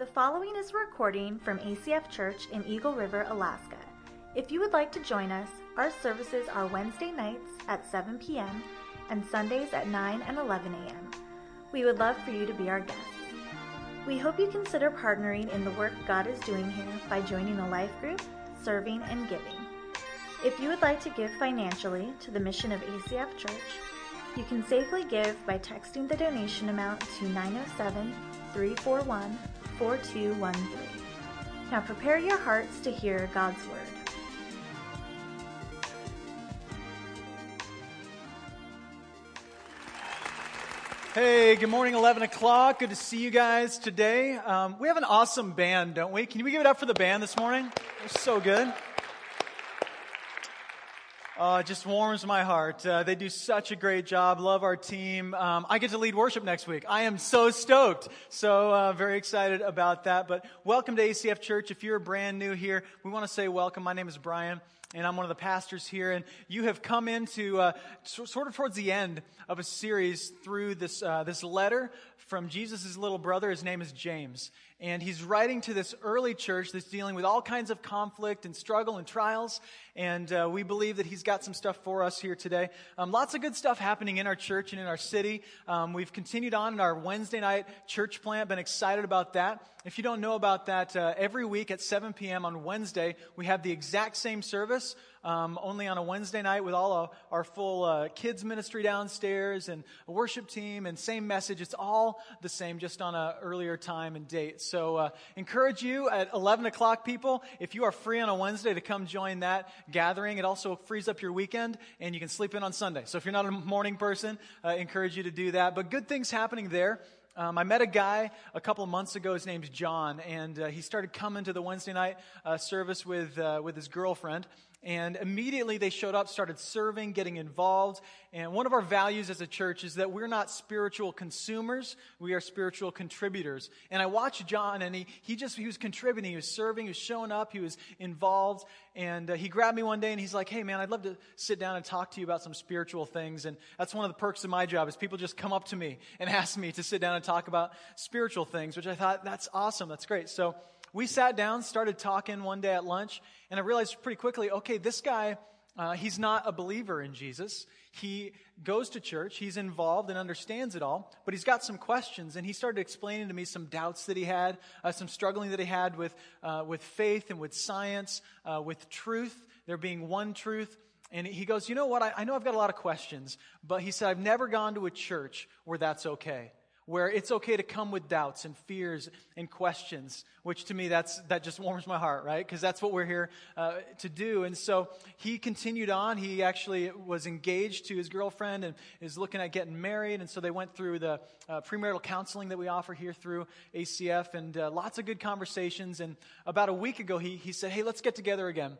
The following is a recording from ACF Church in Eagle River, Alaska. If you would like to join us, our services are Wednesday nights at 7 p.m. and Sundays at 9 and 11 a.m. We would love for you to be our guest. We hope you consider partnering in the work God is doing here by joining a life group, serving, and giving. If you would like to give financially to the mission of ACF Church, you can safely give by texting the donation amount to 907 341 4213. Now prepare your hearts to hear God's Word. Hey, good morning, 11 o'clock. Good to see you guys today. Um, we have an awesome band, don't we? Can we give it up for the band this morning? They're so good. Oh, it just warms my heart. Uh, they do such a great job. Love our team. Um, I get to lead worship next week. I am so stoked. So uh, very excited about that. But welcome to ACF Church. If you're brand new here, we want to say welcome. My name is Brian and I'm one of the pastors here. And you have come into uh, sort of towards the end of a series through this uh, this letter from Jesus' little brother. His name is James, and he's writing to this early church that's dealing with all kinds of conflict and struggle and trials. And uh, we believe that he's got some stuff for us here today. Um, lots of good stuff happening in our church and in our city. Um, we've continued on in our Wednesday night church plant. Been excited about that. If you don't know about that, uh, every week at 7 p.m. on Wednesday, we have the exact same service um, only on a Wednesday night with all our, full uh, kids ministry downstairs and a worship team and same message. It's all the same, just on an earlier time and date. So uh, encourage you at 11 o'clock, people, if you are free on a Wednesday to come join that gathering. It also frees up your weekend and you can sleep in on Sunday. So if you're not a morning person, uh, encourage you to do that. But good things happening there. Um, I met a guy a couple months ago. His name's John, and uh, he started coming to the Wednesday night uh, service with uh, with his girlfriend. And immediately they showed up, started serving, getting involved. And one of our values as a church is that we're not spiritual consumers, we are spiritual contributors. And I watched John, and he, he just, he was contributing, he was serving, he was showing up, he was involved. And uh, he grabbed me one day and he's like, hey man, I'd love to sit down and talk to you about some spiritual things. And that's one of the perks of my job is people just come up to me and ask me to sit down and talk about spiritual things, which I thought, that's awesome, that's great. So we sat down, started talking one day at lunch, and I realized pretty quickly okay, this guy, uh, he's not a believer in Jesus. He goes to church, he's involved and understands it all, but he's got some questions, and he started explaining to me some doubts that he had, uh, some struggling that he had with, uh, with faith and with science, uh, with truth, there being one truth. And he goes, You know what? I, I know I've got a lot of questions, but he said, I've never gone to a church where that's okay where it's okay to come with doubts and fears and questions, which to me that's that just warms my heart, right? Because that's what we're here uh, to do. And so he continued on. He actually was engaged to his girlfriend and is looking at getting married. And so they went through the uh, premarital counseling that we offer here through ACF, and uh, lots of good conversations. And about a week ago, he he said, "Hey, let's get together again."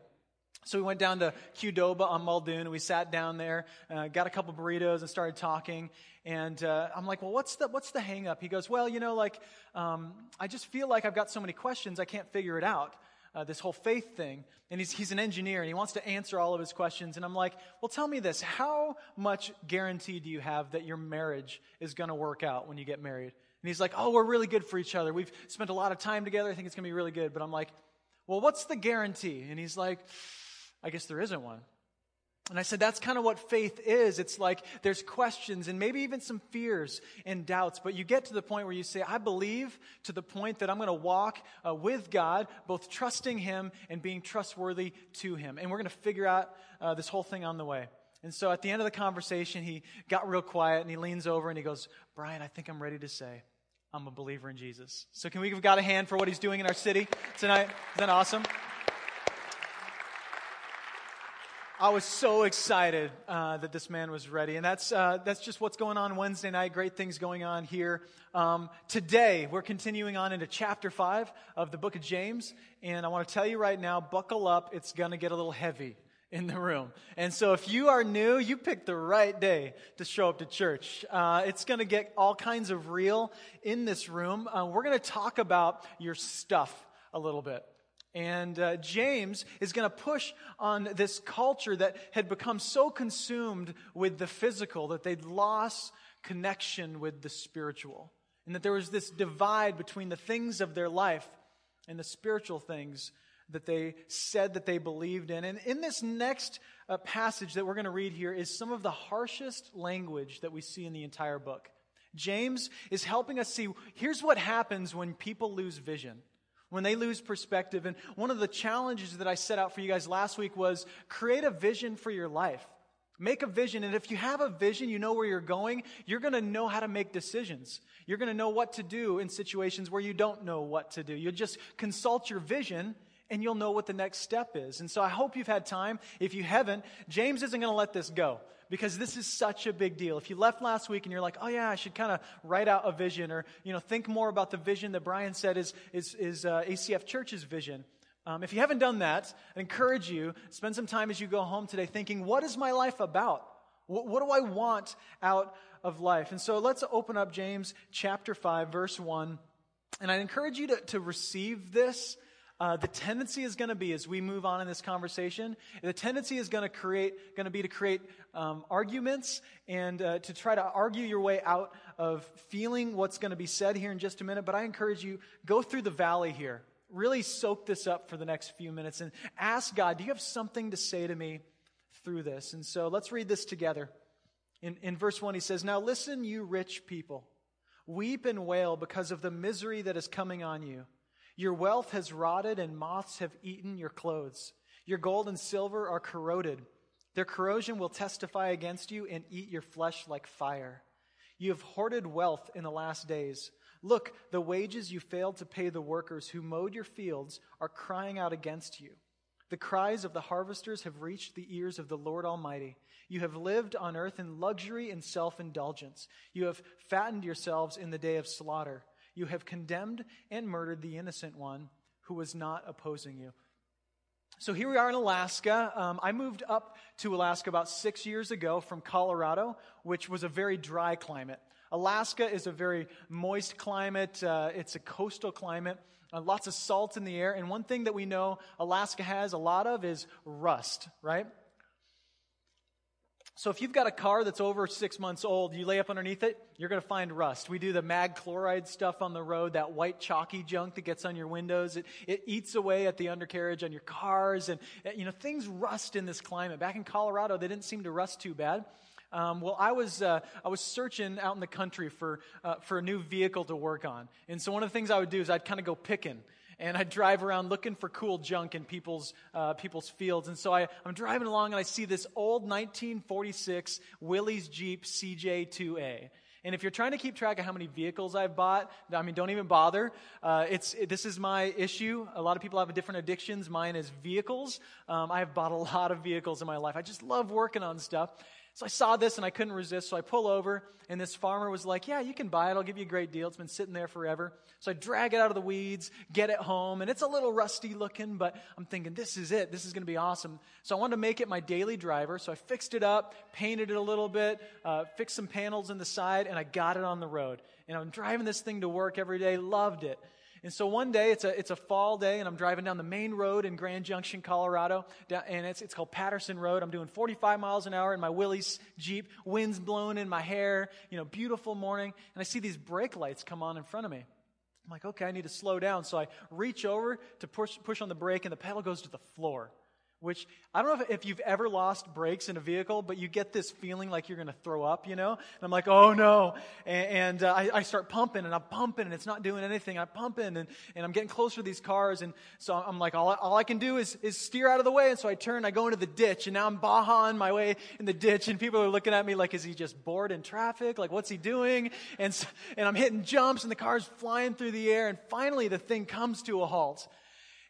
So we went down to Qdoba on Muldoon we sat down there, uh, got a couple burritos and started talking. And uh, I'm like, well, what's the what's the hang up? He goes, well, you know, like um, I just feel like I've got so many questions I can't figure it out. Uh, this whole faith thing. And he's, he's an engineer and he wants to answer all of his questions. And I'm like, well, tell me this. How much guarantee do you have that your marriage is going to work out when you get married? And he's like, oh, we're really good for each other. We've spent a lot of time together. I think it's going to be really good. But I'm like, well, what's the guarantee? And he's like, I guess there isn't one. And I said, that's kind of what faith is. It's like there's questions and maybe even some fears and doubts, but you get to the point where you say, I believe to the point that I'm going to walk uh, with God, both trusting Him and being trustworthy to Him. And we're going to figure out uh, this whole thing on the way. And so at the end of the conversation, he got real quiet and he leans over and he goes, Brian, I think I'm ready to say, I'm a believer in Jesus. So can we give God a hand for what he's doing in our city tonight? Isn't that awesome? I was so excited uh, that this man was ready. And that's, uh, that's just what's going on Wednesday night. Great things going on here. Um, today, we're continuing on into chapter 5 of the book of James. And I want to tell you right now, buckle up. It's going to get a little heavy in the room. And so if you are new, you picked the right day to show up to church. Uh, it's going to get all kinds of real in this room. Uh, we're going to talk about your stuff a little bit. And uh, James is going to push on this culture that had become so consumed with the physical that they'd lost connection with the spiritual. and that there was this divide between the things of their life and the spiritual things that they said that they believed in. And in this next uh, passage that we're going to read here is some of the harshest language that we see in the entire book. James is helping us see here's what happens when people lose vision, when they lose perspective. And one of the challenges that I set out for you guys last week was create a vision for your life. Make a vision, and if you have a vision, you know where you're going, you're going to know how to make decisions. You're going to know what to do in situations where you don't know what to do. You'll just consult your vision, and you'll know what the next step is. And so I hope you've had time. If you haven't, James isn't going to let this go because this is such a big deal. If you left last week and you're like, oh yeah, I should kind of write out a vision or, you know, think more about the vision that Brian said is, is, is uh, ACF Church's vision. Um, if you haven't done that, I encourage you, spend some time as you go home today thinking, what is my life about? What, what do I want out of life? And so let's open up James chapter 5, verse 1. And I encourage you to, to receive this. Uh, the tendency is going to be, as we move on in this conversation, the tendency is going to create, going to be to create um, arguments and uh, to try to argue your way out of feeling what's going to be said here in just a minute. But I encourage you, go through the valley here really soak this up for the next few minutes and ask God, do you have something to say to me through this? And so let's read this together. In, in verse 1, he says, Now listen, you rich people. Weep and wail because of the misery that is coming on you. Your wealth has rotted, and moths have eaten your clothes. Your gold and silver are corroded. Their corrosion will testify against you and eat your flesh like fire. You have hoarded wealth in the last days. Look, the wages you failed to pay the workers who mowed your fields are crying out against you. The cries of the harvesters have reached the ears of the Lord Almighty. You have lived on earth in luxury and self indulgence. You have fattened yourselves in the day of slaughter. You have condemned and murdered the innocent one who was not opposing you. So here we are in Alaska. Um, I moved up to Alaska about six years ago from Colorado, which was a very dry climate. Alaska is a very moist climate, uh, it's a coastal climate. Uh, lots of salt in the air. And one thing that we know Alaska has a lot of is rust, right? So if you've got a car that's over six months old, you lay up underneath it, you're going to find rust. We do the mag chloride stuff on the road, that white chalky junk that gets on your windows. It, it eats away at the undercarriage on your cars. And, you know, things rust in this climate. Back in Colorado, they didn't seem to rust too bad. Um, well, I was, uh, I was searching out in the country for, uh, for a new vehicle to work on. And so one of the things I would do is I'd kind of go picking. And I'd drive around looking for cool junk in people's, uh, people's fields. And so I, I'm driving along and I see this old 1946 Willys Jeep CJ2A. And if you're trying to keep track of how many vehicles I've bought, I mean, don't even bother. Uh, it's, it, this is my issue. A lot of people have different addictions. Mine is vehicles. Um, I have bought a lot of vehicles in my life. I just love working on stuff. So I saw this and I couldn't resist. So I pull over, and this farmer was like, Yeah, you can buy it. I'll give you a great deal. It's been sitting there forever. So I drag it out of the weeds, get it home, and it's a little rusty looking, but I'm thinking, This is it. This is going to be awesome. So I wanted to make it my daily driver. So I fixed it up, painted it a little bit, uh, fixed some panels in the side, and I got it on the road. And I'm driving this thing to work every day, loved it. And so one day, it's a, it's a fall day, and I'm driving down the main road in Grand Junction, Colorado, and it's, it's called Patterson Road. I'm doing 45 miles an hour in my Willys Jeep, winds blowing in my hair, you know, beautiful morning, and I see these brake lights come on in front of me. I'm like, okay, I need to slow down. So I reach over to push, push on the brake, and the pedal goes to the floor which I don't know if, if, you've ever lost brakes in a vehicle, but you get this feeling like you're going to throw up, you know? And I'm like, oh no. And, and uh, I, I, start pumping and I'm pumping and it's not doing anything. I'm pumping and, and I'm getting closer to these cars. And so I'm like, all I, all I can do is, is steer out of the way. And so I turn, I go into the ditch and now I'm bahaing my way in the ditch and people are looking at me like, is he just bored in traffic? Like, what's he doing? And, and I'm hitting jumps and the car's flying through the air. And finally the thing comes to a halt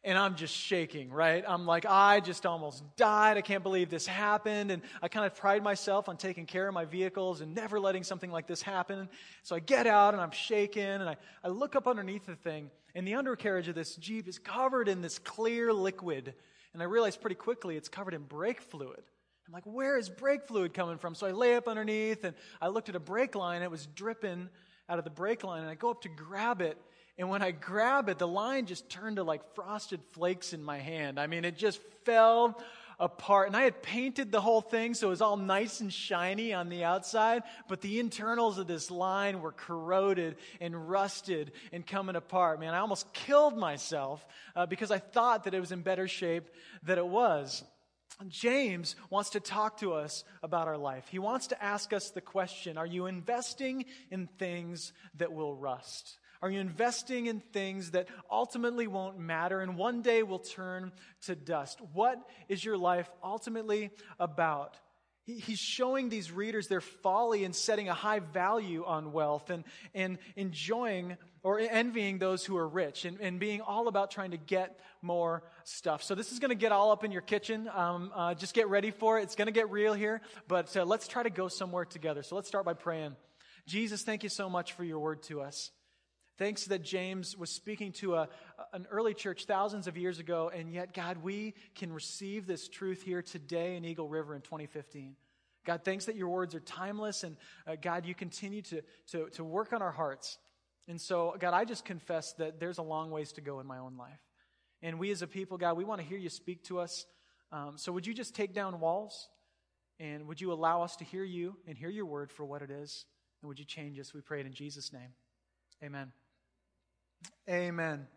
and I'm just shaking, right? I'm like, I just almost died. I can't believe this happened. And I kind of pride myself on taking care of my vehicles and never letting something like this happen. So I get out and I'm shaking and I, I look up underneath the thing, and the undercarriage of this Jeep is covered in this clear liquid. And I realize pretty quickly it's covered in brake fluid. I'm like, where is brake fluid coming from? So I lay up underneath and I looked at a brake line. It was dripping out of the brake line. And I go up to grab it and when I grab it, the line just turned to like frosted flakes in my hand. I mean, it just fell apart. And I had painted the whole thing so it was all nice and shiny on the outside, but the internals of this line were corroded and rusted and coming apart. Man, I almost killed myself uh, because I thought that it was in better shape than it was. James wants to talk to us about our life. He wants to ask us the question Are you investing in things that will rust? Are you investing in things that ultimately won't matter and one day will turn to dust? What is your life ultimately about? He's showing these readers their folly in setting a high value on wealth and, and enjoying or envying those who are rich and, and being all about trying to get more stuff. So, this is going to get all up in your kitchen. Um, uh, just get ready for it. It's going to get real here, but uh, let's try to go somewhere together. So, let's start by praying. Jesus, thank you so much for your word to us. Thanks that James was speaking to a, an early church thousands of years ago, and yet, God, we can receive this truth here today in Eagle River in 2015. God, thanks that your words are timeless, and uh, God, you continue to, to, to work on our hearts. And so, God, I just confess that there's a long ways to go in my own life. And we as a people, God, we want to hear you speak to us. Um, so, would you just take down walls? And would you allow us to hear you and hear your word for what it is? And would you change us? We pray it in Jesus' name. Amen. Amen.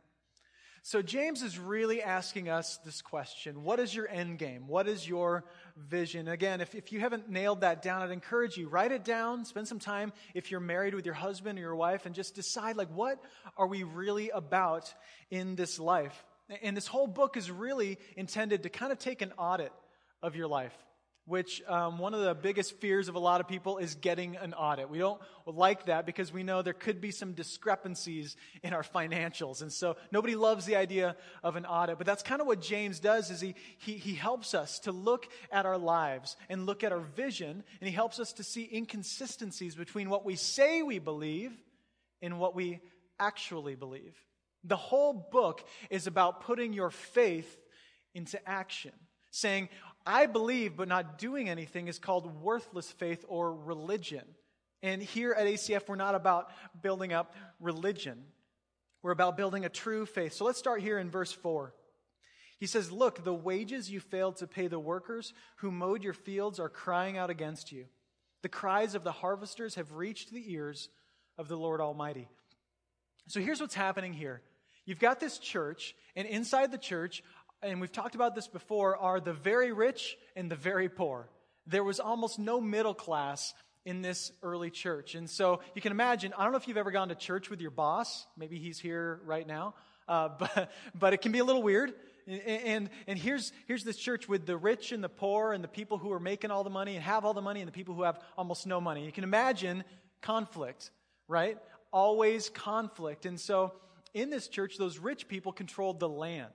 So, James is really asking us this question What is your end game? What is your vision? Again, if, if you haven't nailed that down, I'd encourage you, write it down, spend some time if you're married with your husband or your wife, and just decide, like, what are we really about in this life? And this whole book is really intended to kind of take an audit of your life which um, one of the biggest fears of a lot of people is getting an audit. We don't like that because we know there could be some discrepancies in our financials. And so nobody loves the idea of an audit. But that's kind of what James does is he, he, he helps us to look at our lives and look at our vision. And he helps us to see inconsistencies between what we say we believe and what we actually believe. The whole book is about putting your faith into action saying, I believe but not doing anything is called worthless faith or religion. And here at ACF, we're not about building up religion. We're about building a true faith. So let's start here in verse 4. He says, Look, the wages you failed to pay the workers who mowed your fields are crying out against you. The cries of the harvesters have reached the ears of the Lord Almighty. So here's what's happening here. You've got this church, and inside the church and we've talked about this before, are the very rich and the very poor. There was almost no middle class in this early church. And so you can imagine, I don't know if you've ever gone to church with your boss. Maybe he's here right now. Uh, but, but it can be a little weird. And, and, and here's, here's this church with the rich and the poor and the people who are making all the money and have all the money and the people who have almost no money. You can imagine conflict, right? Always conflict. And so in this church, those rich people controlled the land.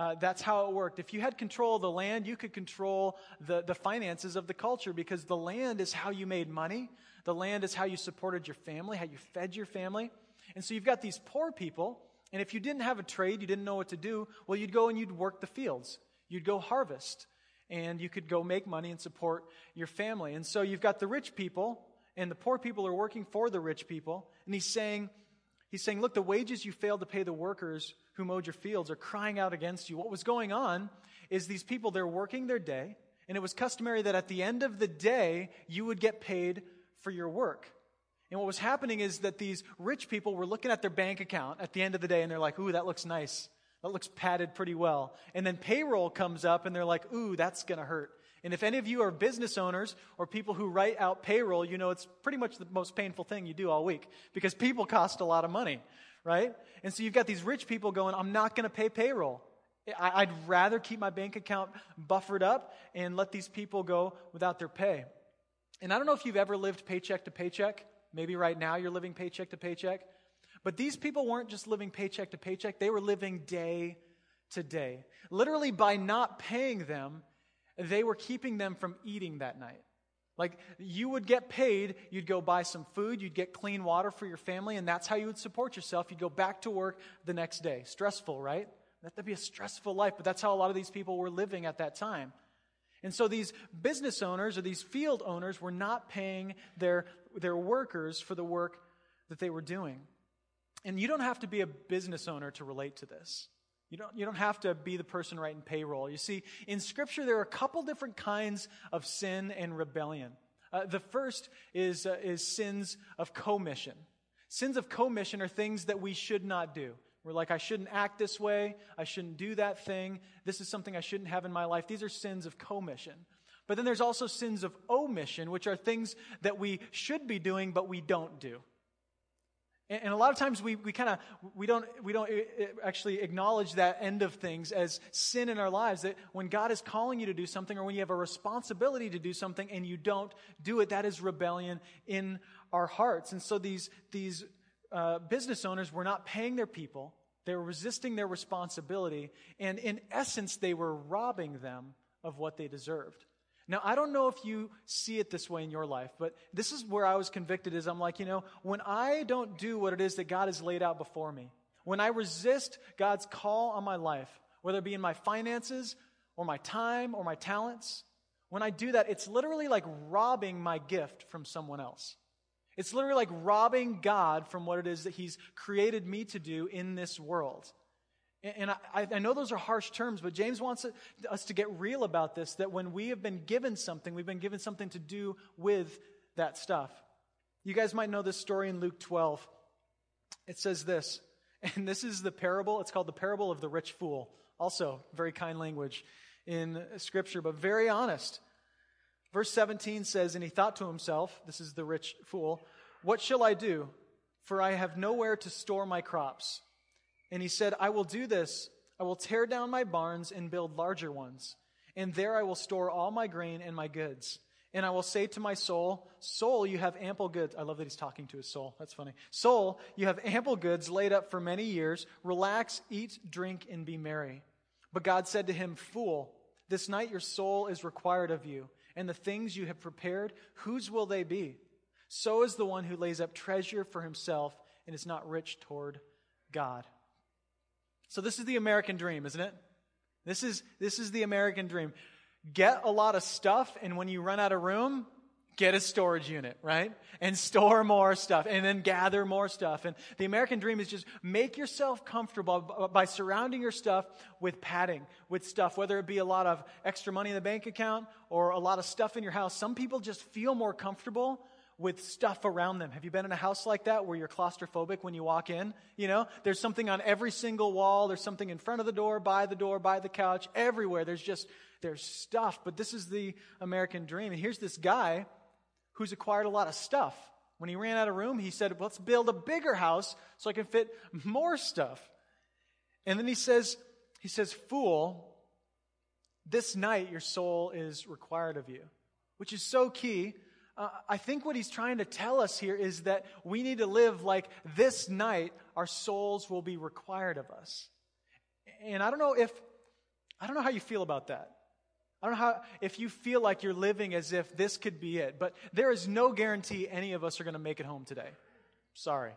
Uh, that's how it worked. If you had control of the land, you could control the, the finances of the culture because the land is how you made money. The land is how you supported your family, how you fed your family. And so you've got these poor people, and if you didn't have a trade, you didn't know what to do, well, you'd go and you'd work the fields. You'd go harvest, and you could go make money and support your family. And so you've got the rich people, and the poor people are working for the rich people. And he's saying, he's saying, look, the wages you failed to pay the workers who mowed your fields are crying out against you. What was going on is these people, they're working their day, and it was customary that at the end of the day, you would get paid for your work. And what was happening is that these rich people were looking at their bank account at the end of the day, and they're like, ooh, that looks nice. That looks padded pretty well. And then payroll comes up, and they're like, ooh, that's going to hurt. And if any of you are business owners or people who write out payroll, you know it's pretty much the most painful thing you do all week because people cost a lot of money right? And so you've got these rich people going, I'm not going to pay payroll. I'd rather keep my bank account buffered up and let these people go without their pay. And I don't know if you've ever lived paycheck to paycheck. Maybe right now you're living paycheck to paycheck. But these people weren't just living paycheck to paycheck, they were living day to day. Literally, by not paying them, they were keeping them from eating that night. Like you would get paid, you'd go buy some food, you'd get clean water for your family, and that's how you would support yourself. You'd go back to work the next day. Stressful, right? That'd be a stressful life, but that's how a lot of these people were living at that time. And so these business owners or these field owners were not paying their, their workers for the work that they were doing. And you don't have to be a business owner to relate to this. You don't, you don't have to be the person writing payroll. You see, in Scripture, there are a couple different kinds of sin and rebellion. Uh, the first is, uh, is sins of commission. Sins of commission are things that we should not do. We're like, I shouldn't act this way. I shouldn't do that thing. This is something I shouldn't have in my life. These are sins of commission. But then there's also sins of omission, which are things that we should be doing, but we don't do. And, and a lot of times we, we kind of, we don't, we don't eh, eh, actually acknowledge that end of things as sin in our lives. That when God is calling you to do something or when you have a responsibility to do something and you don't do it, that is rebellion in our hearts. And so these, these uh, business owners were not paying their people. They were resisting their responsibility. And in essence, they were robbing them of what they deserved. Now, I don't know if you see it this way in your life, but this is where I was convicted is I'm like, you know, when I don't do what it is that God has laid out before me, when I resist God's call on my life, whether it be in my finances or my time or my talents, when I do that, it's literally like robbing my gift from someone else. It's literally like robbing God from what it is that He's created me to do in this world. And I, I, know those are harsh terms, but James wants us to get real about this that when we have been given something, we've been given something to do with that stuff. You guys might know this story in Luke 12. It says this, and this is the parable. It's called the parable of the rich fool. Also, very kind language in Scripture, but very honest. Verse 17 says, And he thought to himself, This is the rich fool, what shall I do? For I have nowhere to store my crops. And he said, I will do this. I will tear down my barns and build larger ones. And there I will store all my grain and my goods. And I will say to my soul, Soul, you have ample goods. I love that he's talking to his soul. That's funny. Soul, you have ample goods laid up for many years. Relax, eat, drink, and be merry. But God said to him, Fool, this night your soul is required of you. And the things you have prepared, whose will they be? So is the one who lays up treasure for himself and is not rich toward God. So this is the American dream, isn't it? This is, this is the American dream. Get a lot of stuff, and when you run out of room, get a storage unit, right? And store more stuff, and then gather more stuff. And the American dream is just make yourself comfortable by surrounding your stuff with padding, with stuff, whether it be a lot of extra money in the bank account or a lot of stuff in your house. Some people just feel more comfortable with stuff around them. Have you been in a house like that where you're claustrophobic when you walk in? You know, there's something on every single wall, there's something in front of the door, by the door, by the couch, everywhere. There's just, there's stuff. But this is the American dream. And here's this guy who's acquired a lot of stuff. When he ran out of room, he said, Let's build a bigger house so I can fit more stuff. And then he says, he says, Fool, this night your soul is required of you, which is so key uh, I think what he's trying to tell us here is that we need to live like this night our souls will be required of us. And I don't know if, I don't know how you feel about that. I don't know how, if you feel like you're living as if this could be it, but there is no guarantee any of us are going to make it home today. Sorry.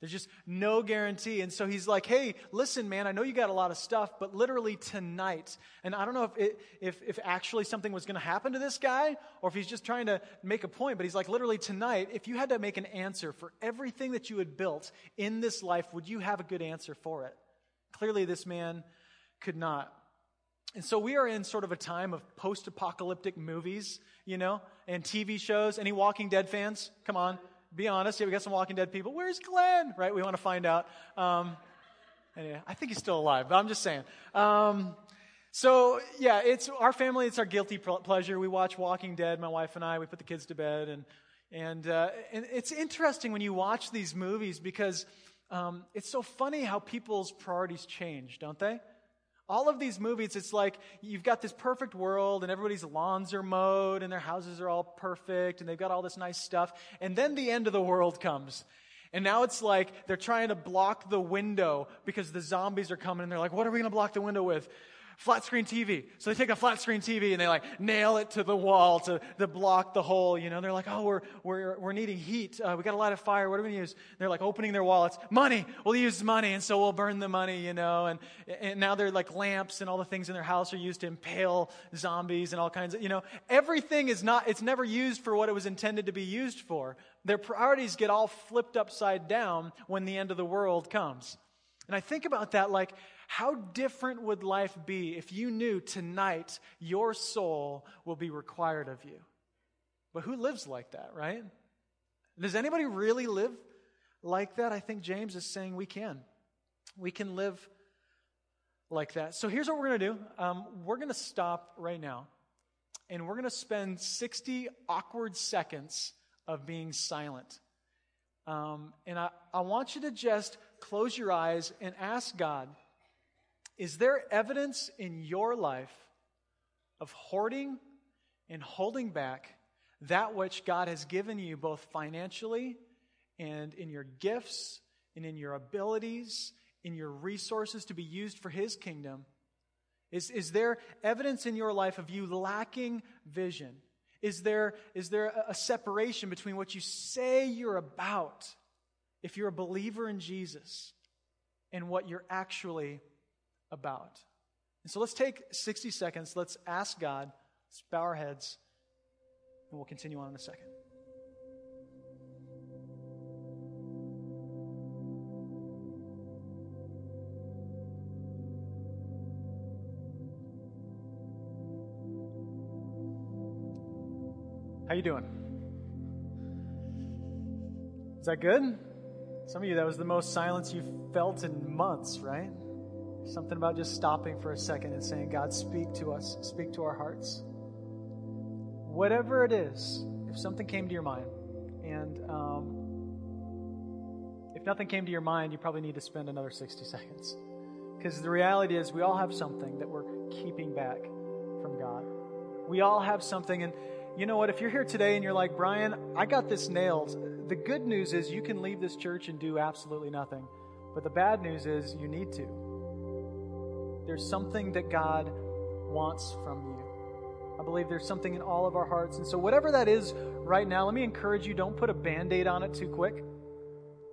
There's just no guarantee. And so he's like, hey, listen, man, I know you got a lot of stuff, but literally tonight, and I don't know if, it, if, if actually something was going to happen to this guy or if he's just trying to make a point, but he's like, literally tonight, if you had to make an answer for everything that you had built in this life, would you have a good answer for it? Clearly, this man could not. And so we are in sort of a time of post apocalyptic movies, you know, and TV shows. Any Walking Dead fans? Come on be honest. Yeah, we got some Walking Dead people. Where's Glenn? Right? We want to find out. Um, anyway, I think he's still alive, but I'm just saying. Um, so yeah, it's our family. It's our guilty pleasure. We watch Walking Dead. My wife and I. We put the kids to bed, and and uh, and it's interesting when you watch these movies because um, it's so funny how people's priorities change, don't they? All of these movies, it's like you've got this perfect world and everybody's lawns are mowed and their houses are all perfect and they've got all this nice stuff. And then the end of the world comes. And now it's like they're trying to block the window because the zombies are coming and they're like, what are we going to block the window with? Flat screen TV. So they take a flat screen TV and they like nail it to the wall to, to block the hole. You know, they're like, oh, we're, we're, we're needing heat. Uh, we got a lot of fire. What are we going to use? They're like opening their wallets. Money. We'll use money. And so we'll burn the money, you know. And, and now they're like lamps and all the things in their house are used to impale zombies and all kinds of, you know, everything is not, it's never used for what it was intended to be used for. Their priorities get all flipped upside down when the end of the world comes. And I think about that like, how different would life be if you knew tonight your soul will be required of you? But who lives like that, right? Does anybody really live like that? I think James is saying we can. We can live like that. So here's what we're going to do um, we're going to stop right now, and we're going to spend 60 awkward seconds of being silent. Um, and I, I want you to just close your eyes and ask God Is there evidence in your life of hoarding and holding back that which God has given you both financially and in your gifts and in your abilities, in your resources to be used for His kingdom? Is, is there evidence in your life of you lacking vision? Is there, is there a separation between what you say you're about, if you're a believer in Jesus, and what you're actually about? And so let's take 60 seconds. Let's ask God. Let's bow our heads, and we'll continue on in a second. How you doing? Is that good? Some of you, that was the most silence you've felt in months, right? Something about just stopping for a second and saying, God, speak to us, speak to our hearts. Whatever it is, if something came to your mind, and um, if nothing came to your mind, you probably need to spend another 60 seconds. Because the reality is, we all have something that we're keeping back from God. We all have something, and you know what? If you're here today and you're like, Brian, I got this nailed, the good news is you can leave this church and do absolutely nothing. But the bad news is you need to. There's something that God wants from you. I believe there's something in all of our hearts. And so, whatever that is right now, let me encourage you don't put a band aid on it too quick.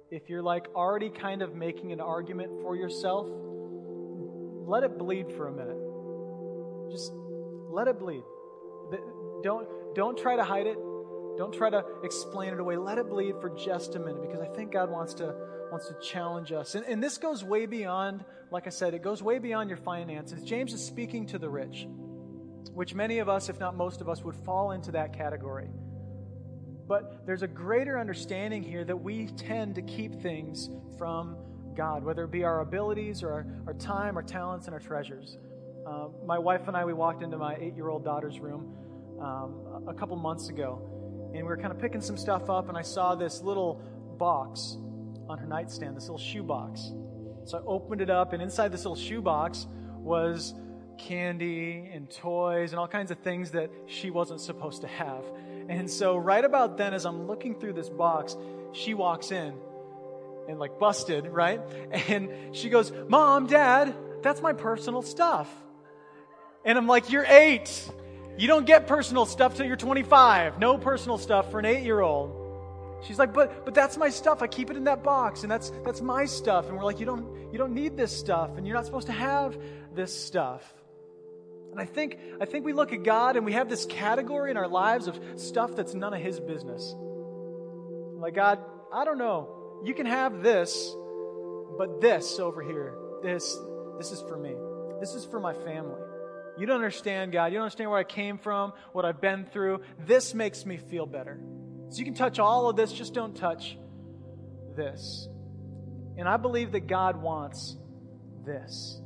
If you're like already kind of making an argument for yourself, let it bleed for a minute. Just let it bleed. Don't, don't try to hide it. Don't try to explain it away. Let it bleed for just a minute because I think God wants to, wants to challenge us. And, and this goes way beyond, like I said, it goes way beyond your finances. James is speaking to the rich, which many of us, if not most of us, would fall into that category. But there's a greater understanding here that we tend to keep things from God, whether it be our abilities or our, our time, our talents, and our treasures. Uh, my wife and I, we walked into my eight year old daughter's room um, a couple months ago, and we were kind of picking some stuff up, and I saw this little box on her nightstand, this little shoe box. So I opened it up, and inside this little shoe box was candy and toys and all kinds of things that she wasn't supposed to have. And so, right about then, as I'm looking through this box, she walks in and, like, busted, right? And she goes, Mom, Dad, that's my personal stuff. And I'm like, You're eight. You don't get personal stuff till you're 25. No personal stuff for an eight year old. She's like, but but that's my stuff. I keep it in that box, and that's that's my stuff. And we're like, you don't you don't need this stuff, and you're not supposed to have this stuff. And I think I think we look at God and we have this category in our lives of stuff that's none of His business. Like God, I don't know. You can have this, but this over here, this this is for me. This is for my family. You don't understand, God. You don't understand where I came from, what I've been through. This makes me feel better. So you can touch all of this, just don't touch this. And I believe that God wants this.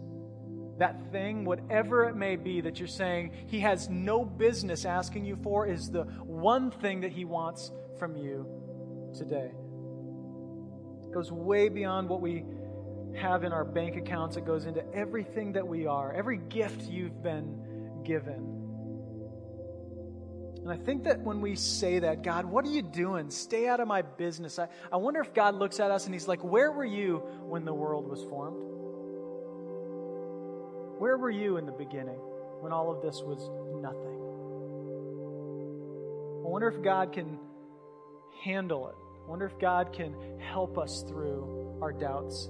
That thing, whatever it may be that you're saying He has no business asking you for, is the one thing that He wants from you today. It goes way beyond what we have in our bank accounts. It goes into everything that we are, every gift you've been given. And I think that when we say that, God, what are you doing? Stay out of my business. I, I wonder if God looks at us and He's like, Where were you when the world was formed? Where were you in the beginning when all of this was nothing? I wonder if God can handle it. I wonder if God can help us through our doubts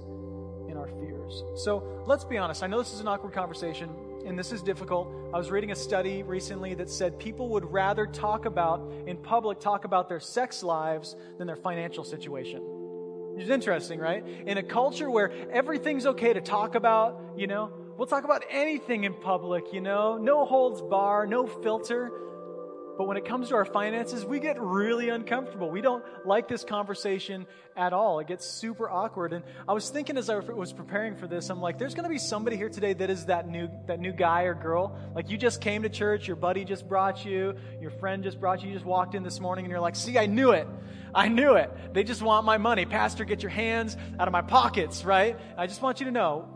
and our fears. So let's be honest. I know this is an awkward conversation and this is difficult. I was reading a study recently that said people would rather talk about, in public, talk about their sex lives than their financial situation. Which is interesting, right? In a culture where everything's okay to talk about, you know, we'll talk about anything in public, you know, no holds bar, no filter. But when it comes to our finances, we get really uncomfortable. We don't like this conversation at all. It gets super awkward. And I was thinking as I was preparing for this, I'm like, there's going to be somebody here today that is that new, that new guy or girl. Like you just came to church, your buddy just brought you, your friend just brought you, you just walked in this morning and you're like, see, I knew it. I knew it. They just want my money. Pastor, get your hands out of my pockets, right? I just want you to know,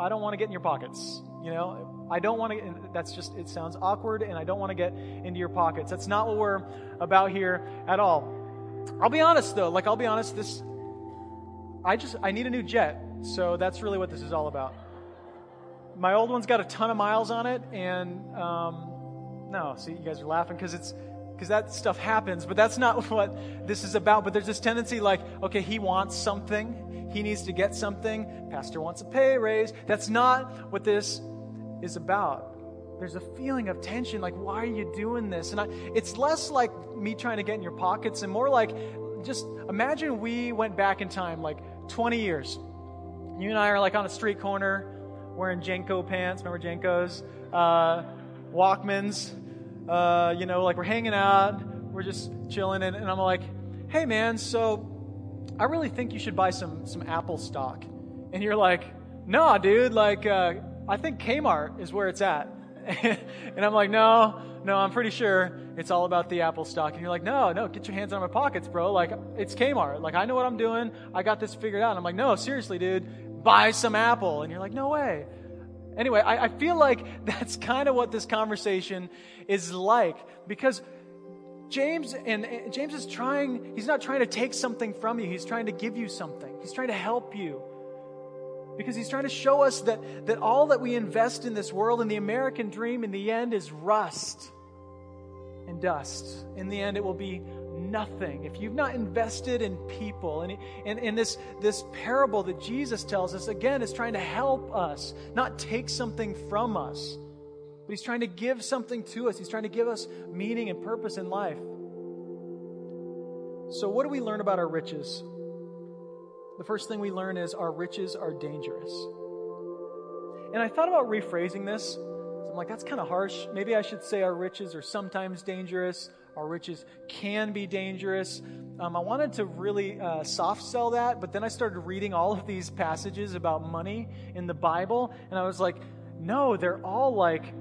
I don't want to get in your pockets. You know, I don't want to, that's just, it sounds awkward, and I don't want to get into your pockets. That's not what we're about here at all. I'll be honest, though. Like, I'll be honest, this, I just, I need a new jet. So that's really what this is all about. My old one's got a ton of miles on it, and, um, no, see, you guys are laughing because it's, because that stuff happens, but that's not what this is about. But there's this tendency like, okay, he wants something, he needs to get something, pastor wants a pay raise. That's not what this is about. There's a feeling of tension, like, why are you doing this? And I, it's less like me trying to get in your pockets and more like just imagine we went back in time, like 20 years. You and I are like on a street corner wearing JNCO pants. Remember JNCOs? Uh, Walkmans. Uh, you know, like we're hanging out, we're just chilling, and, and I'm like, hey man, so I really think you should buy some some Apple stock. And you're like, nah, dude, like, uh, I think Kmart is where it's at. and I'm like, no, no, I'm pretty sure it's all about the Apple stock. And you're like, no, no, get your hands out of my pockets, bro. Like, it's Kmart. Like, I know what I'm doing. I got this figured out. And I'm like, no, seriously, dude, buy some Apple. And you're like, no way. Anyway, I, I feel like that's kind of what this conversation is like because James and James is trying, he's not trying to take something from you, he's trying to give you something. He's trying to help you. Because he's trying to show us that, that all that we invest in this world and the American dream in the end is rust and dust. In the end, it will be nothing if you've not invested in people. And, and, and this, this parable that Jesus tells us, again, is trying to help us, not take something from us. But he's trying to give something to us. He's trying to give us meaning and purpose in life. So, what do we learn about our riches? The first thing we learn is our riches are dangerous. And I thought about rephrasing this. I'm like, that's kind of harsh. Maybe I should say our riches are sometimes dangerous. Our riches can be dangerous. Um, I wanted to really uh, soft sell that, but then I started reading all of these passages about money in the Bible, and I was like, no, they're all like,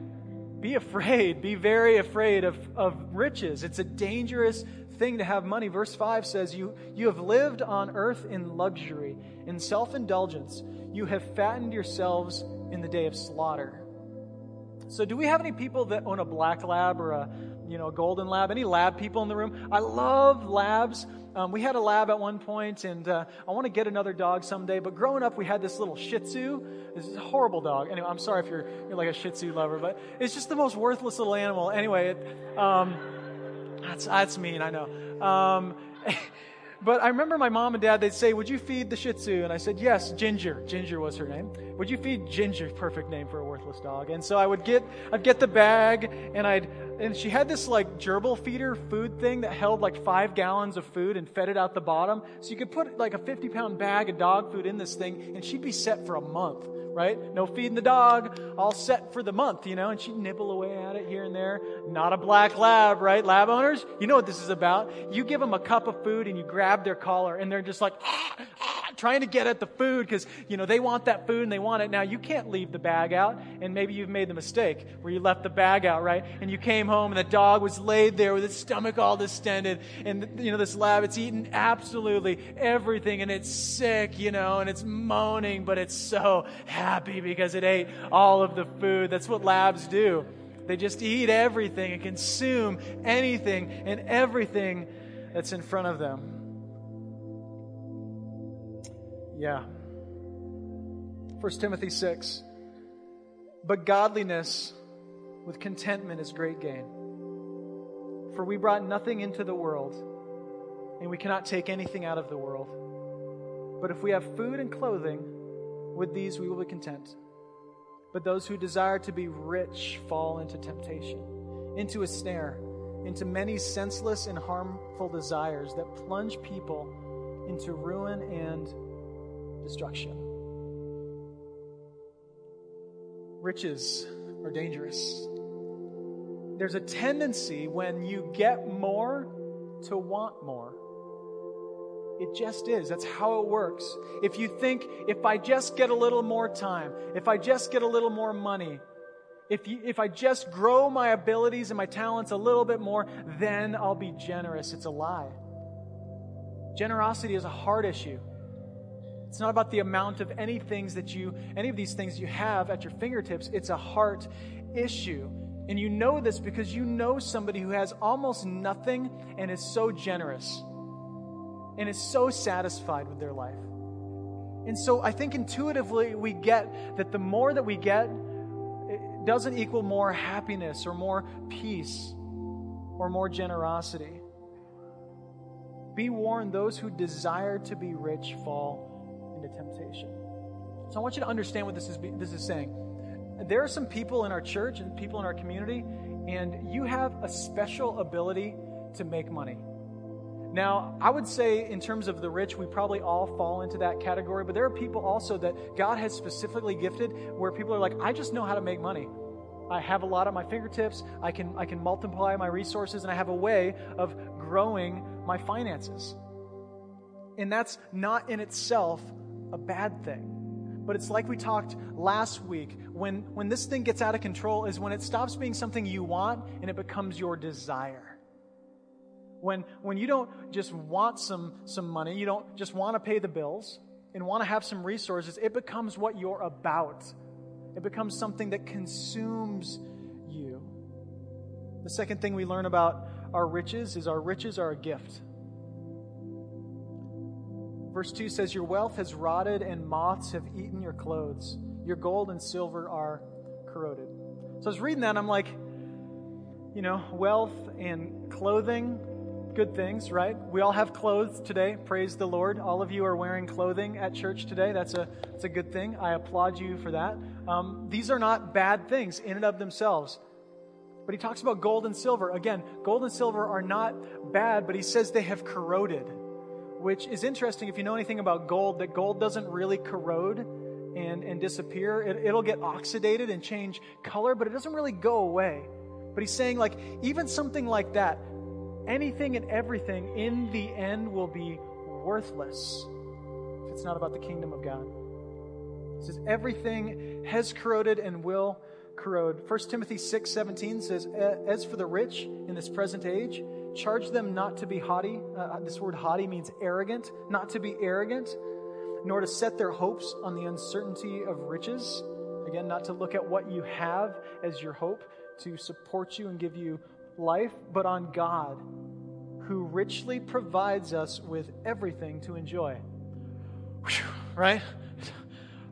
be afraid, be very afraid of, of riches. It's a dangerous thing to have money. Verse 5 says, you, you have lived on earth in luxury, in self indulgence. You have fattened yourselves in the day of slaughter. So, do we have any people that own a black lab or a you know golden lab? Any lab people in the room? I love labs. Um, we had a lab at one point, and uh, I want to get another dog someday. But growing up, we had this little Shih Tzu. This is a horrible dog. Anyway, I'm sorry if you're, you're like a Shih Tzu lover, but it's just the most worthless little animal. Anyway, it, um, that's, that's mean, I know. Um, but I remember my mom and dad, they'd say, Would you feed the Shih Tzu? And I said, Yes, Ginger. Ginger was her name. Would you feed Ginger? Perfect name for a worthless dog. And so I would get, I'd get the bag, and I'd, and she had this like gerbil feeder food thing that held like five gallons of food and fed it out the bottom. So you could put like a 50 pound bag of dog food in this thing, and she'd be set for a month right? No feeding the dog, all set for the month, you know, and she'd nibble away at it here and there. Not a black lab, right? Lab owners, you know what this is about. You give them a cup of food and you grab their collar and they're just like, ah, ah, trying to get at the food because, you know, they want that food and they want it. Now, you can't leave the bag out, and maybe you've made the mistake where you left the bag out, right? And you came home and the dog was laid there with its stomach all distended, and, you know, this lab, it's eaten absolutely everything, and it's sick, you know, and it's moaning, but it's so happy because it ate all of the food. That's what labs do. They just eat everything and consume anything and everything that's in front of them. Yeah. 1 Timothy 6. But godliness with contentment is great gain. For we brought nothing into the world, and we cannot take anything out of the world. But if we have food and clothing, with these we will be content. But those who desire to be rich fall into temptation, into a snare, into many senseless and harmful desires that plunge people into ruin and destruction. Riches are dangerous. There's a tendency when you get more to want more. It just is. That's how it works. If you think, if I just get a little more time, if I just get a little more money, if, you, if I just grow my abilities and my talents a little bit more, then I'll be generous. It's a lie. Generosity is a heart issue. It's not about the amount of any things that you, any of these things you have at your fingertips. It's a heart issue. And you know this because you know somebody who has almost nothing and is so generous and is so satisfied with their life. And so I think intuitively we get that the more that we get, it doesn't equal more happiness or more peace or more generosity. Be warned, those who desire to be rich fall into temptation. So I want you to understand what this is, this is saying. There are some people in our church and people in our community, and you have a special ability to make money. Now, I would say, in terms of the rich, we probably all fall into that category, but there are people also that God has specifically gifted where people are like, I just know how to make money. I have a lot at my fingertips. I can, I can multiply my resources, and I have a way of growing my finances. And that's not in itself a bad thing. But it's like we talked last week when, when this thing gets out of control, is when it stops being something you want and it becomes your desire. When, when you don't just want some, some money, you don't just want to pay the bills and want to have some resources, it becomes what you're about. It becomes something that consumes you. The second thing we learn about our riches is our riches are a gift. Verse 2 says, Your wealth has rotted, and moths have eaten your clothes. Your gold and silver are corroded. So I was reading that, and I'm like, you know, wealth and clothing, good things, right? We all have clothes today. Praise the Lord. All of you are wearing clothing at church today. That's a, that's a good thing. I applaud you for that. Um, these are not bad things in and of themselves. But he talks about gold and silver. Again, gold and silver are not bad, but he says they have corroded, which is interesting if you know anything about gold, that gold doesn't really corrode and, and disappear. It, it'll get oxidated and change color, but it doesn't really go away. But he's saying, like, even something like that, anything and everything in the end will be worthless if it's not about the kingdom of God. He says, everything has corroded and will corrode. 1 Timothy 6 17 says, As for the rich in this present age, charge them not to be haughty. Uh, uh, this word haughty means arrogant, not to be arrogant, nor to set their hopes on the uncertainty of riches. Again, not to look at what you have as your hope to support you and give you life, but on God, who richly provides us with everything to enjoy. Whew, right?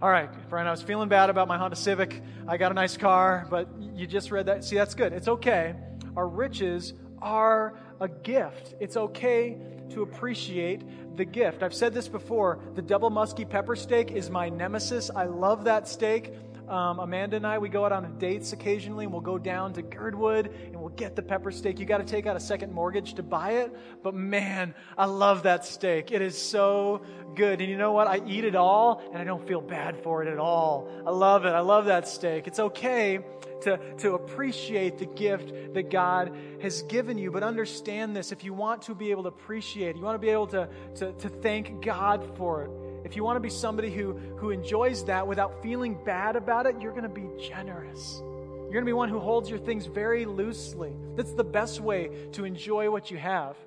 All right, Brian, I was feeling bad about my Honda Civic. I got a nice car, but you just read that. See, that's good. It's okay. Our riches are a gift. It's okay to appreciate the gift. I've said this before the Double Musky pepper steak is my nemesis. I love that steak. Um, Amanda and I, we go out on dates occasionally, and we'll go down to Girdwood and we'll get the pepper steak. You got to take out a second mortgage to buy it, but man, I love that steak. It is so good. And you know what? I eat it all, and I don't feel bad for it at all. I love it. I love that steak. It's okay to, to appreciate the gift that God has given you. But understand this if you want to be able to appreciate, you want to be able to, to, to thank God for it if you want to be somebody who, who enjoys that without feeling bad about it, you're going to be generous. You're going to be one who holds your things very loosely. That's the best way to enjoy what you have.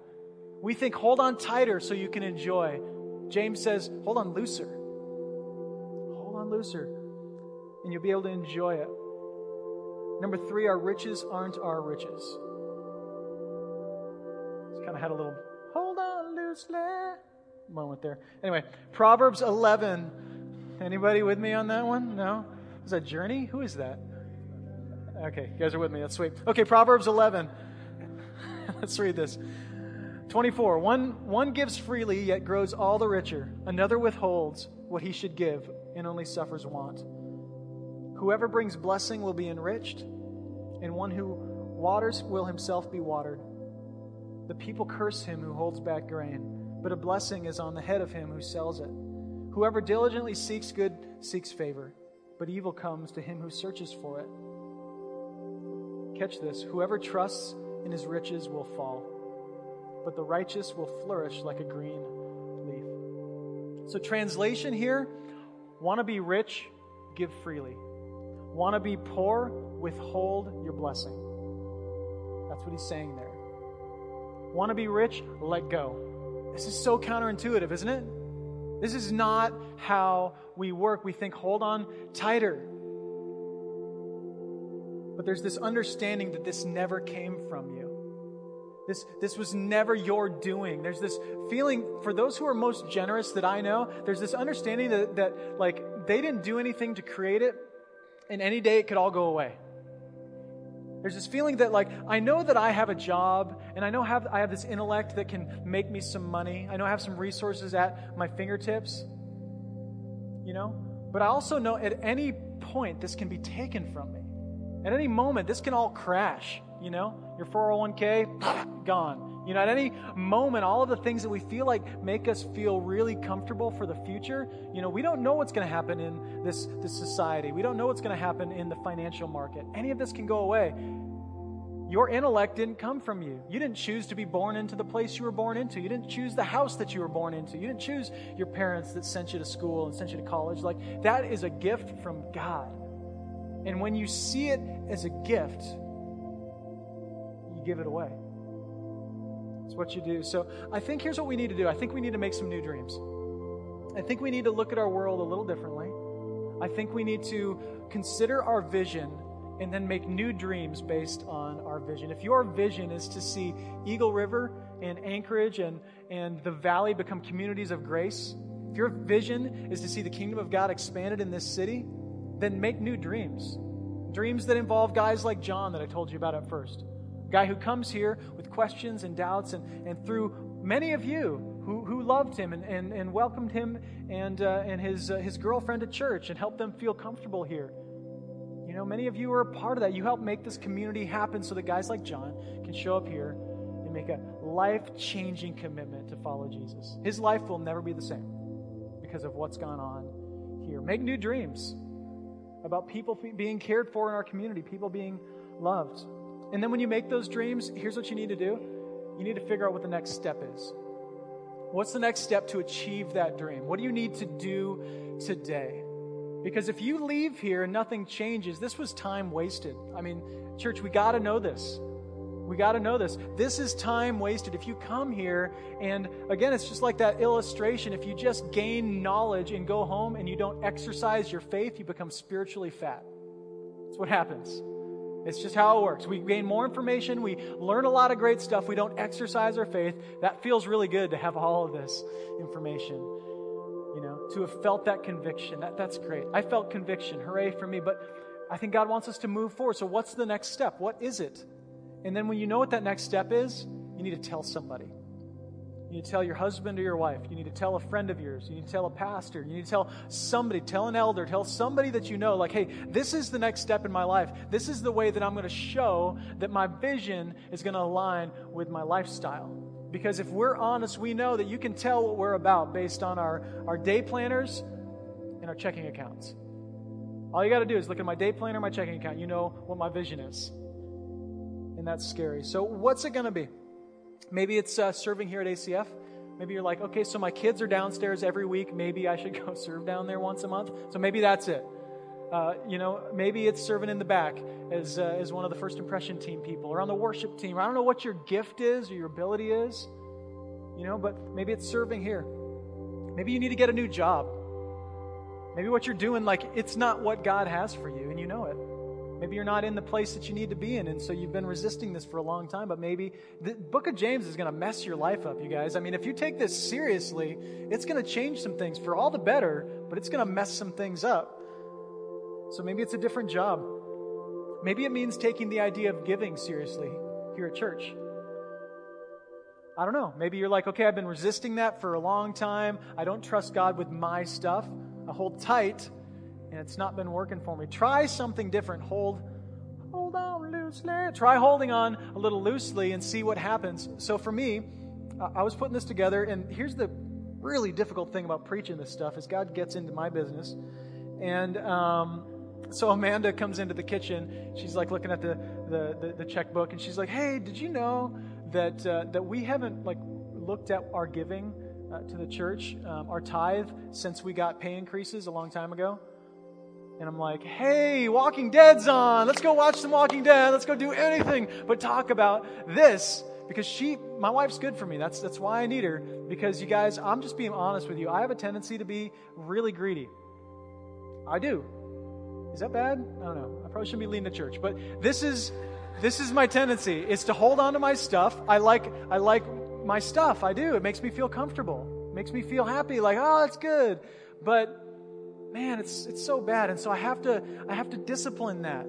We think, hold on tighter so you can enjoy. James says, hold on looser. Hold on looser, and you'll be able to enjoy it. Number three, our riches aren't our riches. Just kind of had a little hold on loosely moment there. Anyway, Proverbs 11. Anybody with me on that one? No? Is that Journey? Who is that? Okay, you guys are with me. That's sweet. Okay, Proverbs 11. Let's read this. 24. One, one gives freely, yet grows all the richer. Another withholds what he should give and only suffers want. Whoever brings blessing will be enriched, and one who waters will himself be watered. The people curse him who holds back grain but a blessing is on the head of him who sells it. Whoever diligently seeks good seeks favor, but evil comes to him who searches for it. Catch this whoever trusts in his riches will fall, but the righteous will flourish like a green leaf. So, translation here want to be rich, give freely. Want to be poor, withhold your blessing. That's what he's saying there. Want to be rich, let go. This is so counterintuitive, isn't it? This is not how we work. We think, hold on tighter. But there's this understanding that this never came from you. This, this was never your doing. There's this feeling, for those who are most generous that I know, there's this understanding that, that like, they didn't do anything to create it, and any day it could all go away. There's this feeling that, like, I know that I have a job, and I know have, I have this intellect that can make me some money. I know I have some resources at my fingertips, you know? But I also know at any point this can be taken from me. At any moment, this can all crash, you know? Your 401k, gone. You know, at any moment, all of the things that we feel like make us feel really comfortable for the future, you know, we don't know what's going to happen in this, this society. We don't know what's going to happen in the financial market. Any of this can go away. Your intellect didn't come from you. You didn't choose to be born into the place you were born into. You didn't choose the house that you were born into. You didn't choose your parents that sent you to school and sent you to college. Like, that is a gift from God. And when you see it as a gift, you give it away. It's what you do. So I think here's what we need to do I think we need to make some new dreams. I think we need to look at our world a little differently. I think we need to consider our vision and then make new dreams based on our vision. If your vision is to see Eagle River and Anchorage and, and the valley become communities of grace, if your vision is to see the kingdom of God expanded in this city, then make new dreams. Dreams that involve guys like John that I told you about at first. A guy who comes here questions and doubts, and, and through many of you who, who loved him and, and, and welcomed him and, uh, and his, uh, his girlfriend to church and helped them feel comfortable here. You know, many of you are a part of that. You helped make this community happen so that guys like John can show up here and make a life changing commitment to follow Jesus. His life will never be the same because of what's gone on here. Make new dreams about people being cared for in our community, people being loved. And then when you make those dreams, here's what you need to do you need to figure out what the next step is. What's the next step to achieve that dream? What do you need to do today? Because if you leave here and nothing changes, this was time wasted. I mean, church, we got to know this. We got to know this. This is time wasted. If you come here, and again, it's just like that illustration. If you just gain knowledge and go home and you don't exercise your faith, you become spiritually fat. That's what happens. It's just how it works. We gain more information, we learn a lot of great stuff, we don't exercise our faith. That feels really good to have all of this information. You know, to have felt that conviction. That, that's great. I felt conviction. Hooray for me. But I think God wants us to move forward. So, what's the next step? What is it? And then when you know what that next step is, you need to tell somebody. You need to tell your husband or your wife. You need to tell a friend of yours. You need to tell a pastor. You need to tell somebody, tell an elder, tell somebody that you know, like, hey, this is the next step in my life. This is the way that I'm going to show that my vision is going to align with my lifestyle. Because if we're honest, we know that you can tell what we're about based on our, our day planners and our checking accounts. All you got to do is look at my day planner, my checking account. You know what my vision is and that's scary. So, what's it going to be? Maybe it's uh, serving here at ACF. Maybe you're like, okay, so my kids are downstairs every week. Maybe I should go serve down there once a month. So maybe that's it. Uh, you know, maybe it's serving in the back as, uh, as one of the first impression team people or on the worship team. I don't know what your gift is or your ability is, you know, but maybe it's serving here. Maybe you need to get a new job. Maybe what you're doing, like, it's not what God has for you, and you know it. Maybe you're not in the place that you need to be in, and so you've been resisting this for a long time. But maybe the book of James is going to mess your life up, you guys. I mean, if you take this seriously, it's going to change some things for all the better, but it's going to mess some things up. So maybe it's a different job. Maybe it means taking the idea of giving seriously here at church. I don't know. Maybe you're like, okay, I've been resisting that for a long time. I don't trust God with my stuff. I hold tight and it's not been working for me. Try something different. Hold hold on loosely. Try holding on a little loosely and see what happens. So for me, I was putting this together, and here's the really difficult thing about preaching this stuff is God gets into my business. And um, so Amanda comes into the kitchen. She's like looking at the, the, the, the checkbook, and she's like, hey, did you know that, uh, that we haven't like looked at our giving uh, to the church, um, our tithe, since we got pay increases a long time ago? And I'm like, hey, Walking Dead's on. Let's go watch some Walking Dead. Let's go do anything but talk about this because she, my wife's good for me. That's, that's why I need her. Because you guys, I'm just being honest with you. I have a tendency to be really greedy. I do. Is that bad? I don't know. I probably shouldn't be leading the church, but this is this is my tendency. It's to hold on to my stuff. I like I like my stuff. I do. It makes me feel comfortable. It makes me feel happy. Like oh, that's good. But man, it's it's so bad, and so I have to I have to discipline that.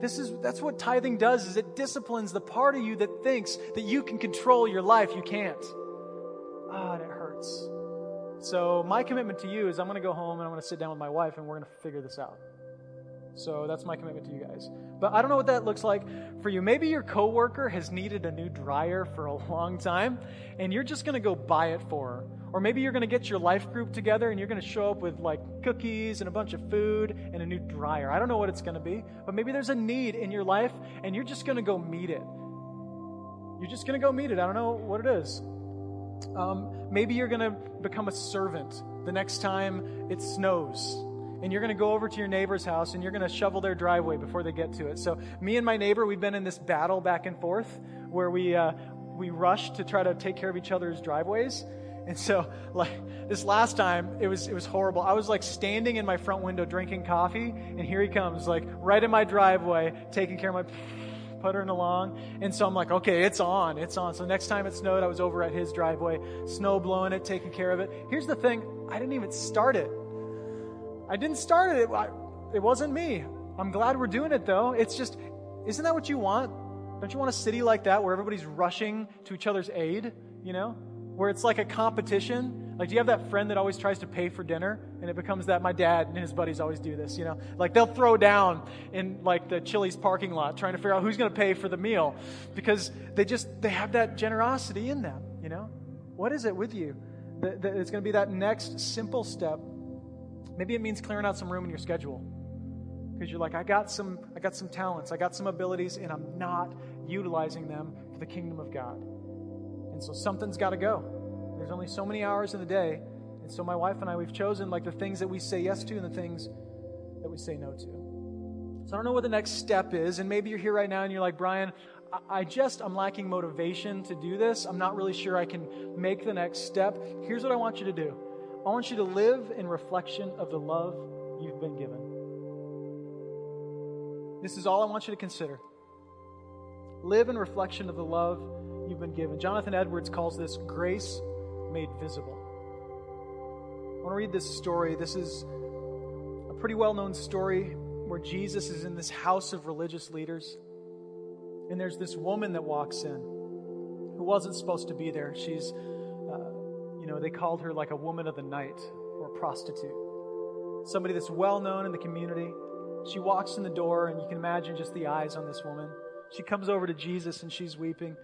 This is that's what tithing does is it disciplines the part of you that thinks that you can control your life. You can't. Ah, oh, and it hurts. So my commitment to you is I'm going to go home and I'm going to sit down with my wife and we're going to figure this out. So that's my commitment to you guys. But I don't know what that looks like for you. Maybe your coworker has needed a new dryer for a long time and you're just going to go buy it for her. Or maybe you're going to get your life group together and you're going to show up with like cookies and a bunch of food and a new dryer. I don't know what it's going to be, but maybe there's a need in your life and you're just going to go meet it. You're just going to go meet it. I don't know what it is. Um, maybe you're going to become a servant the next time it snows. And you're going to go over to your neighbor's house and you're going to shovel their driveway before they get to it. So, me and my neighbor, we've been in this battle back and forth where we, uh, we rush to try to take care of each other's driveways. And so, like this last time, it was it was horrible. I was like standing in my front window drinking coffee, and here he comes, like right in my driveway, taking care of my puttering along. And so I'm like, okay, it's on, it's on. So next time it snowed, I was over at his driveway, snow blowing it, taking care of it. Here's the thing I didn't even start it. I didn't start it. It, it wasn't me. I'm glad we're doing it though. It's just, isn't that what you want? Don't you want a city like that where everybody's rushing to each other's aid, you know? Where it's like a competition like, do you have that friend that always tries to pay for dinner? And it becomes that my dad and his buddies always do this, you know? Like, they'll throw down in, like, the Chili's parking lot trying to figure out who's going to pay for the meal because they just, they have that generosity in them, you know? What is it with you? That, that it's going to be that next simple step. Maybe it means clearing out some room in your schedule because you're like, I got some, I got some talents, I got some abilities, and I'm not utilizing them for the kingdom of God. And so something's got to go. There's only so many hours in the day. And so my wife and I, we've chosen like the things that we say yes to and the things that we say no to. So I don't know what the next step is. And maybe you're here right now and you're like, Brian, I just, I'm lacking motivation to do this. I'm not really sure I can make the next step. Here's what I want you to do I want you to live in reflection of the love you've been given. This is all I want you to consider. Live in reflection of the love you've been given. Jonathan Edwards calls this grace made visible. I want to read this story. This is a pretty well known story where Jesus is in this house of religious leaders. And there's this woman that walks in who wasn't supposed to be there. She's, uh, you know, they called her like a woman of the night or a prostitute. Somebody that's well known in the community. She walks in the door, and you can imagine just the eyes on this woman. She comes over to Jesus and she's weeping.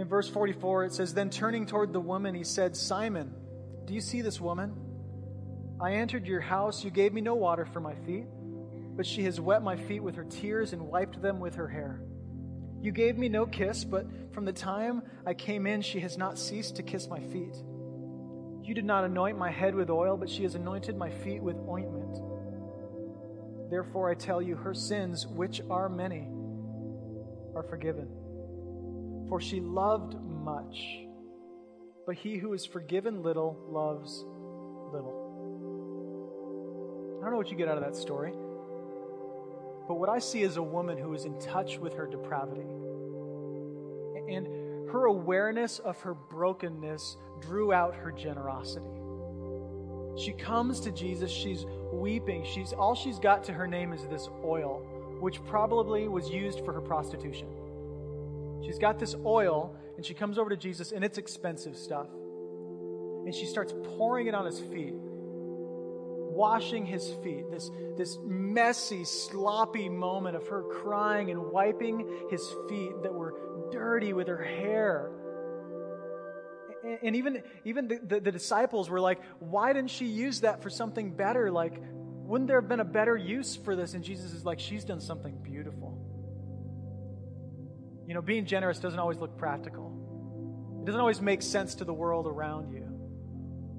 In verse 44, it says, Then turning toward the woman, he said, Simon, do you see this woman? I entered your house. You gave me no water for my feet, but she has wet my feet with her tears and wiped them with her hair. You gave me no kiss, but from the time I came in, she has not ceased to kiss my feet. You did not anoint my head with oil, but she has anointed my feet with ointment. Therefore, I tell you, her sins, which are many, are forgiven for she loved much. But he who is forgiven little loves little. I don't know what you get out of that story, but what I see is a woman who is in touch with her depravity. And her awareness of her brokenness drew out her generosity. She comes to Jesus, she's weeping. She's all she's got to her name is this oil, which probably was used for her prostitution. She's got this oil, and she comes over to Jesus, and it's expensive stuff. And she starts pouring it on his feet, washing his feet, this, this messy, sloppy moment of her crying and wiping his feet that were dirty with her hair. And even, even the, the, the disciples were like, why didn't she use that for something better? Like, wouldn't there have been a better use for this? And Jesus is like, she's done something beautiful. You know, being generous doesn't always look practical, it doesn't always make sense to the world around you.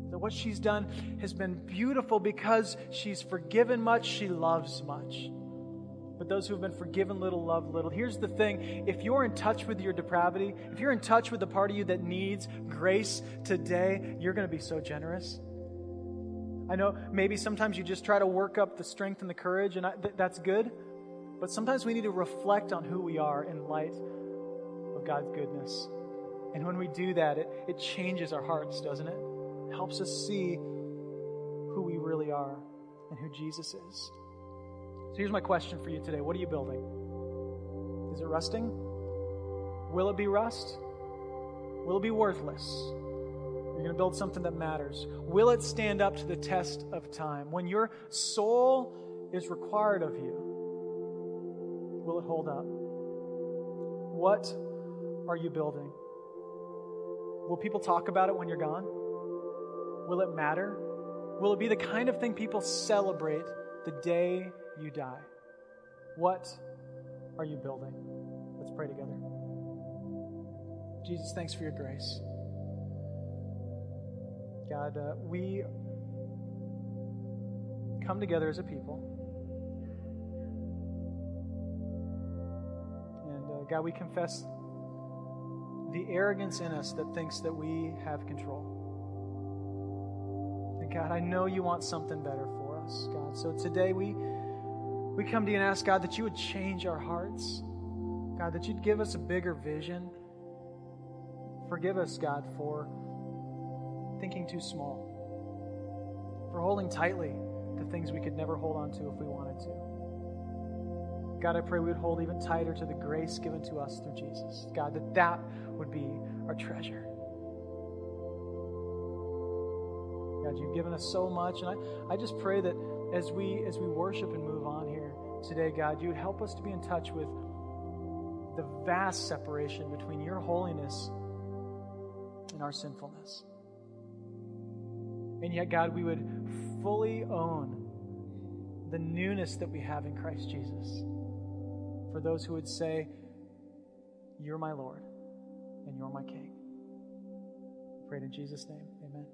That what she's done has been beautiful because she's forgiven much, she loves much. But those who have been forgiven little love little. Here's the thing if you're in touch with your depravity, if you're in touch with the part of you that needs grace today, you're going to be so generous. I know maybe sometimes you just try to work up the strength and the courage, and I, th- that's good. But sometimes we need to reflect on who we are in light of God's goodness. And when we do that, it, it changes our hearts, doesn't it? It helps us see who we really are and who Jesus is. So here's my question for you today What are you building? Is it rusting? Will it be rust? Will it be worthless? You're going to build something that matters. Will it stand up to the test of time? When your soul is required of you, will it hold up? What are you building? Will people talk about it when you're gone? Will it matter? Will it be the kind of thing people celebrate the day you die? What are you building? Let's pray together. Jesus, thanks for your grace. God, uh, we come together as a people. And uh, God, we confess the arrogance in us that thinks that we have control. And God, I know you want something better for us, God. So today we we come to you and ask God that you would change our hearts. God, that you'd give us a bigger vision. Forgive us, God, for thinking too small, for holding tightly to things we could never hold on to if we wanted to. God, I pray we would hold even tighter to the grace given to us through Jesus. God, that that would be our treasure. God, you've given us so much, and I, I just pray that as we as we worship and move on here today, God, you would help us to be in touch with the vast separation between your holiness and our sinfulness. And yet, God, we would fully own the newness that we have in Christ Jesus. For those who would say, You're my Lord and you're my King. Pray in Jesus' name. Amen.